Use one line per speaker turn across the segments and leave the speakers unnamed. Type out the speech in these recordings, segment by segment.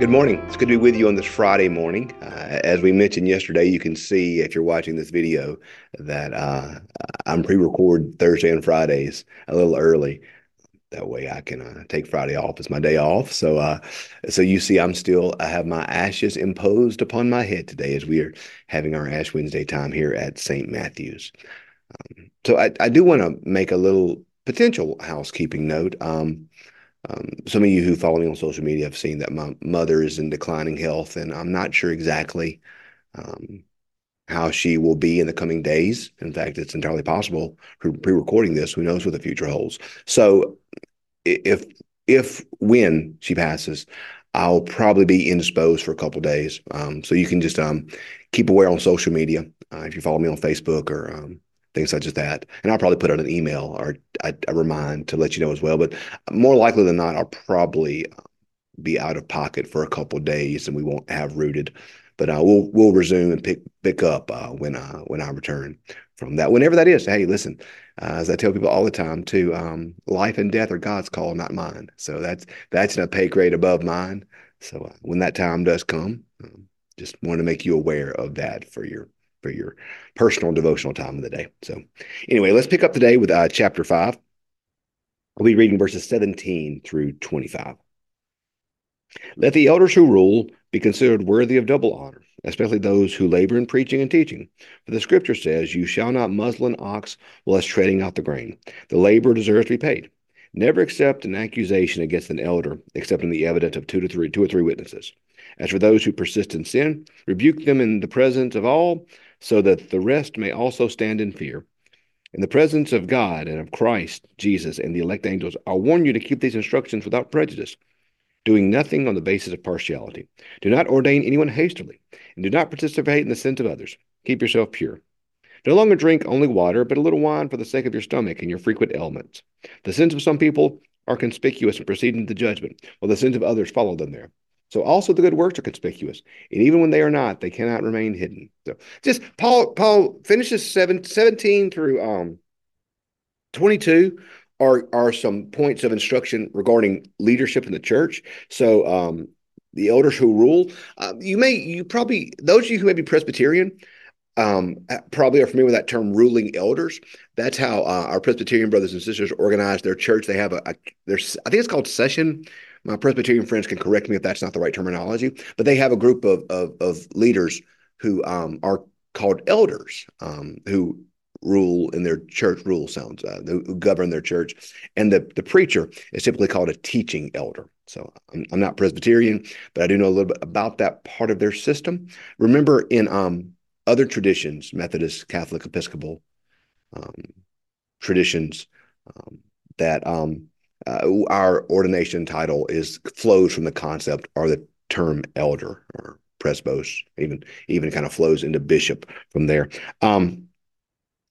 Good morning. It's good to be with you on this Friday morning. Uh, as we mentioned yesterday, you can see if you're watching this video that uh, I'm pre-record Thursday and Fridays a little early. That way I can uh, take Friday off as my day off. So, uh, so you see, I'm still I have my ashes imposed upon my head today as we are having our Ash Wednesday time here at St. Matthew's. Um, so I, I do want to make a little potential housekeeping note. Um, um, some of you who follow me on social media have seen that my mother is in declining health, and I'm not sure exactly um, how she will be in the coming days. In fact, it's entirely possible pre-recording this. Who knows what the future holds? So, if if when she passes, I'll probably be indisposed for a couple days. Um, so you can just um, keep aware on social media uh, if you follow me on Facebook or um, things such as that. And I'll probably put out an email or a, a remind to let you know as well. But more likely than not, I'll probably uh, be out of pocket for a couple days, and we won't have rooted. But uh, we'll we'll resume and pick pick up uh, when uh, when I return from that, whenever that is. Hey, listen, uh, as I tell people all the time, too, um, life and death are God's call, not mine. So that's that's in a pay grade above mine. So when that time does come, um, just want to make you aware of that for your for your personal devotional time of the day. So, anyway, let's pick up today with uh, chapter 5. I'll be reading verses 17 through 25. Let the elders who rule be considered worthy of double honor, especially those who labor in preaching and teaching. For the scripture says, You shall not muzzle an ox while it's treading out the grain. The laborer deserves to be paid. Never accept an accusation against an elder, except in the evidence of two to three, two or three witnesses. As for those who persist in sin, rebuke them in the presence of all, so that the rest may also stand in fear. In the presence of God and of Christ Jesus and the elect angels, I warn you to keep these instructions without prejudice, doing nothing on the basis of partiality. Do not ordain anyone hastily, and do not participate in the sins of others. Keep yourself pure. No longer drink only water, but a little wine for the sake of your stomach and your frequent ailments. The sins of some people are conspicuous and proceed into judgment, while the sins of others follow them there. So also the good works are conspicuous, and even when they are not, they cannot remain hidden. So just Paul Paul finishes seven, 17 through um 22 are are some points of instruction regarding leadership in the church. So um the elders who rule, uh, you may you probably those of you who may be Presbyterian, um, probably are familiar with that term ruling elders. That's how uh, our Presbyterian brothers and sisters organize their church. They have a, a I think it's called session my Presbyterian friends can correct me if that's not the right terminology, but they have a group of of, of leaders who um, are called elders um, who rule in their church rule sounds uh, who govern their church. And the the preacher is typically called a teaching elder. So I'm, I'm not presbyterian but i do know a little bit about that part of their system. Remember in um, other traditions methodist catholic episcopal um, traditions um, that um, uh, our ordination title is flows from the concept or the term elder or presbos, even even kind of flows into bishop from there. Um,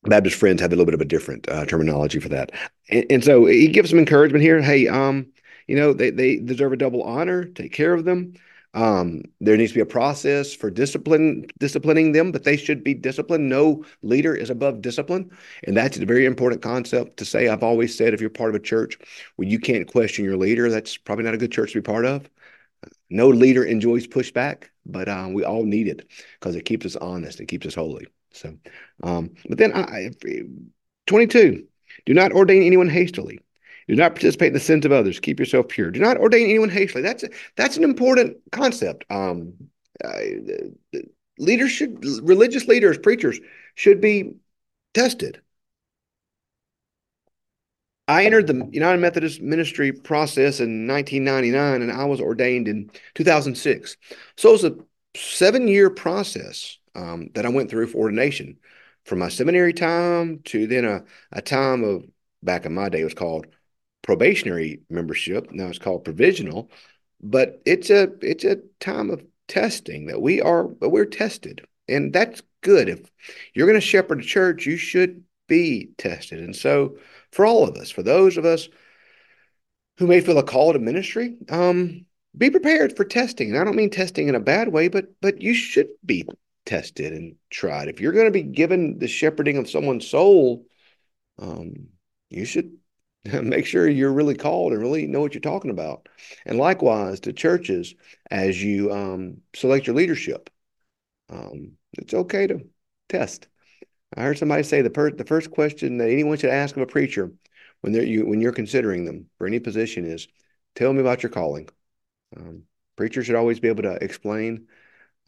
Baptist friends have a little bit of a different uh, terminology for that, and, and, so he gives some encouragement here. Hey, um, you know they they deserve a double honor. Take care of them. Um, there needs to be a process for discipline, disciplining them, but they should be disciplined. No leader is above discipline. And that's a very important concept to say. I've always said if you're part of a church where you can't question your leader, that's probably not a good church to be part of. No leader enjoys pushback, but um, we all need it because it keeps us honest. It keeps us holy. So, um, but then I, 22, do not ordain anyone hastily do not participate in the sins of others. Keep yourself pure. Do not ordain anyone hastily. That's that's an important concept. Um, uh, leaders should, religious leaders, preachers should be tested. I entered the United Methodist ministry process in 1999, and I was ordained in 2006. So it was a seven-year process um, that I went through for ordination, from my seminary time to then a, a time of back in my day it was called probationary membership. Now it's called provisional, but it's a it's a time of testing that we are we're tested, and that's good. If you're going to shepherd a church, you should be tested. And so, for all of us, for those of us who may feel a call to ministry, um, be prepared for testing. And I don't mean testing in a bad way, but but you should be tested and tried. If you're going to be given the shepherding of someone's soul, um, you should Make sure you're really called and really know what you're talking about. And likewise to churches as you um, select your leadership. Um, it's okay to test. I heard somebody say the, per- the first question that anyone should ask of a preacher when they're you when you're considering them for any position is, "Tell me about your calling." Um, preachers should always be able to explain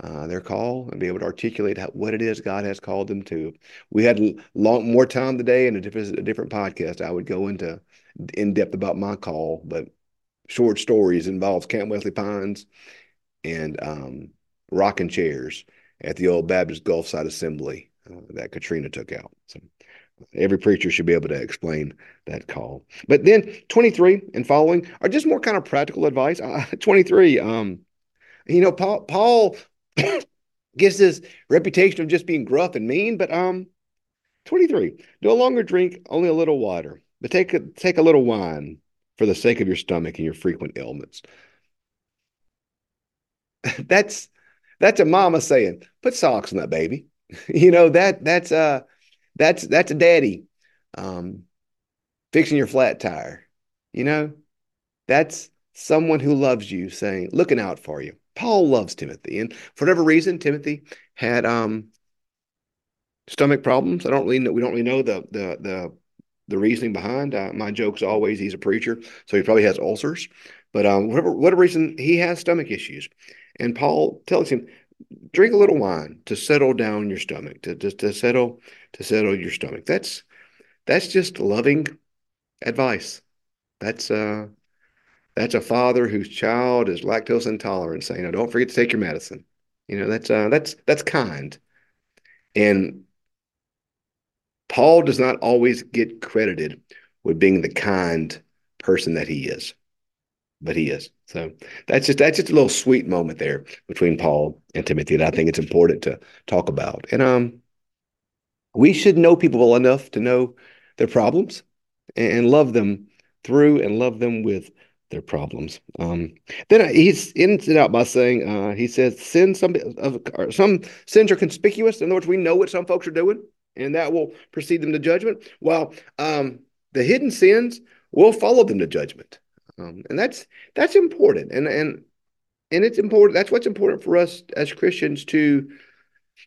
uh, their call and be able to articulate how, what it is God has called them to. We had long more time today and a different a different podcast. I would go into in depth about my call, but short stories involves Camp Wesley Pines and um, rocking chairs at the old Baptist Gulfside Assembly uh, that Katrina took out. So every preacher should be able to explain that call. But then 23 and following are just more kind of practical advice. Uh, 23, um, you know, Paul, Paul gets this reputation of just being gruff and mean, but um, 23, no longer drink only a little water, but take a, take a little wine for the sake of your stomach and your frequent ailments. that's that's a mama saying, put socks on that baby. you know that that's uh that's that's a daddy um fixing your flat tire. You know, that's someone who loves you saying, looking out for you. Paul loves Timothy, and for whatever reason, Timothy had um stomach problems. I don't really know, we don't really know the the the the reasoning behind. Uh, my joke's always he's a preacher, so he probably has ulcers. But um, whatever whatever reason, he has stomach issues, and Paul tells him, drink a little wine to settle down your stomach, to to, to settle to settle your stomach. That's that's just loving advice. That's uh that's a father whose child is lactose intolerant saying, "No, don't forget to take your medicine." You know, that's uh, that's that's kind. And Paul does not always get credited with being the kind person that he is, but he is. So that's just that's just a little sweet moment there between Paul and Timothy that I think it's important to talk about. And um, we should know people well enough to know their problems and love them through and love them with their problems. Um, then he's ends it out by saying, uh, he says, some of some sins are conspicuous. In other words, we know what some folks are doing, and that will precede them to judgment. While um, the hidden sins will follow them to judgment, um, and that's that's important. And and and it's important. That's what's important for us as Christians to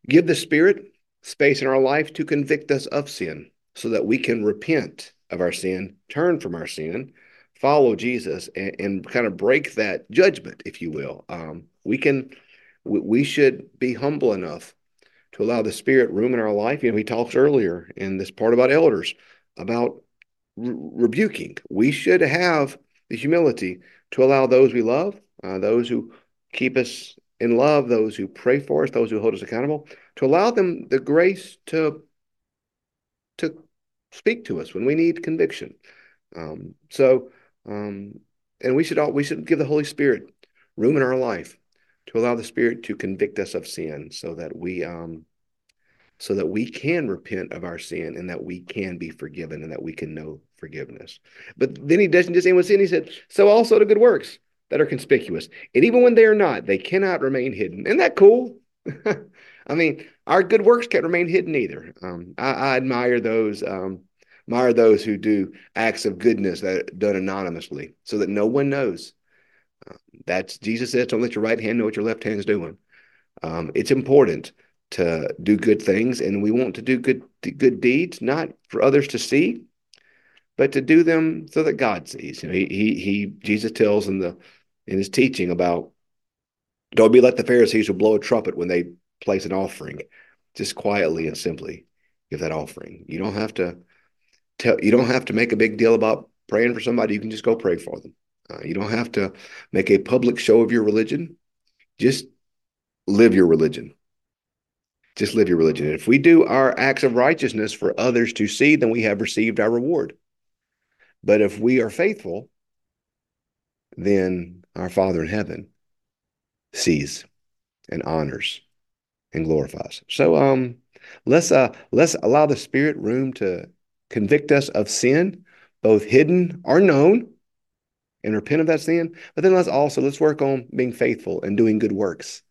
give the Spirit space in our life to convict us of sin, so that we can repent of our sin, turn from our sin, follow Jesus and, and kind of break that judgment, if you will. Um, we can, we, we should be humble enough to allow the Spirit room in our life. You know, he talks earlier in this part about elders about re- rebuking. We should have the humility to allow those we love, uh, those who keep us in love, those who pray for us, those who hold us accountable, to allow them the grace to to speak to us when we need conviction. Um, so um, and we should all we should give the Holy Spirit room in our life to allow the Spirit to convict us of sin, so that we um, so that we can repent of our sin and that we can be forgiven and that we can know forgiveness. But then he doesn't just end with sin. He said, "So also the good works that are conspicuous, and even when they are not, they cannot remain hidden." Isn't that cool? I mean, our good works can't remain hidden either. Um, I, I, admire those. Um, admire those who do acts of goodness that are done anonymously so that no one knows. Uh, that's Jesus says, don't let your right hand know what your left hand is doing. Um, it's important to do good things, and we want to do good good deeds, not for others to see, but to do them so that God sees. You know, he he, he Jesus tells in the in his teaching about don't be like the Pharisees who blow a trumpet when they place an offering. Just quietly and simply give that offering. You don't have to tell you don't have to make a big deal about praying for somebody. You can just go pray for them. Uh, you don't have to make a public show of your religion. Just live your religion. Just live your religion. And if we do our acts of righteousness for others to see, then we have received our reward. But if we are faithful, then our Father in heaven sees and honors and glorifies. So um let's uh let's allow the spirit room to convict us of sin, both hidden or known, and repent of that sin. But then let's also let's work on being faithful and doing good works.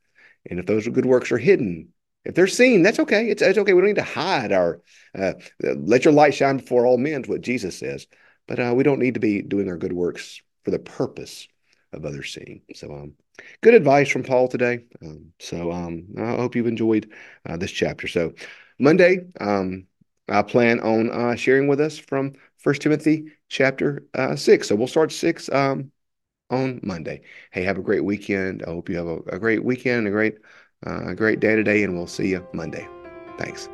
And if those good works are hidden, if they're seen, that's okay. It's, it's okay. We don't need to hide our. Uh, let your light shine before all men. Is what Jesus says. but uh, we don't need to be doing our good works for the purpose of others seeing. So, um, good advice from Paul today. Um, so, um, I hope you've enjoyed uh, this chapter. So, Monday, um, I plan on uh, sharing with us from First Timothy chapter uh, six. So we'll start six um, on Monday. Hey, have a great weekend. I hope you have a, a great weekend, a great, uh, a great day today, and we'll see you Monday. Thanks.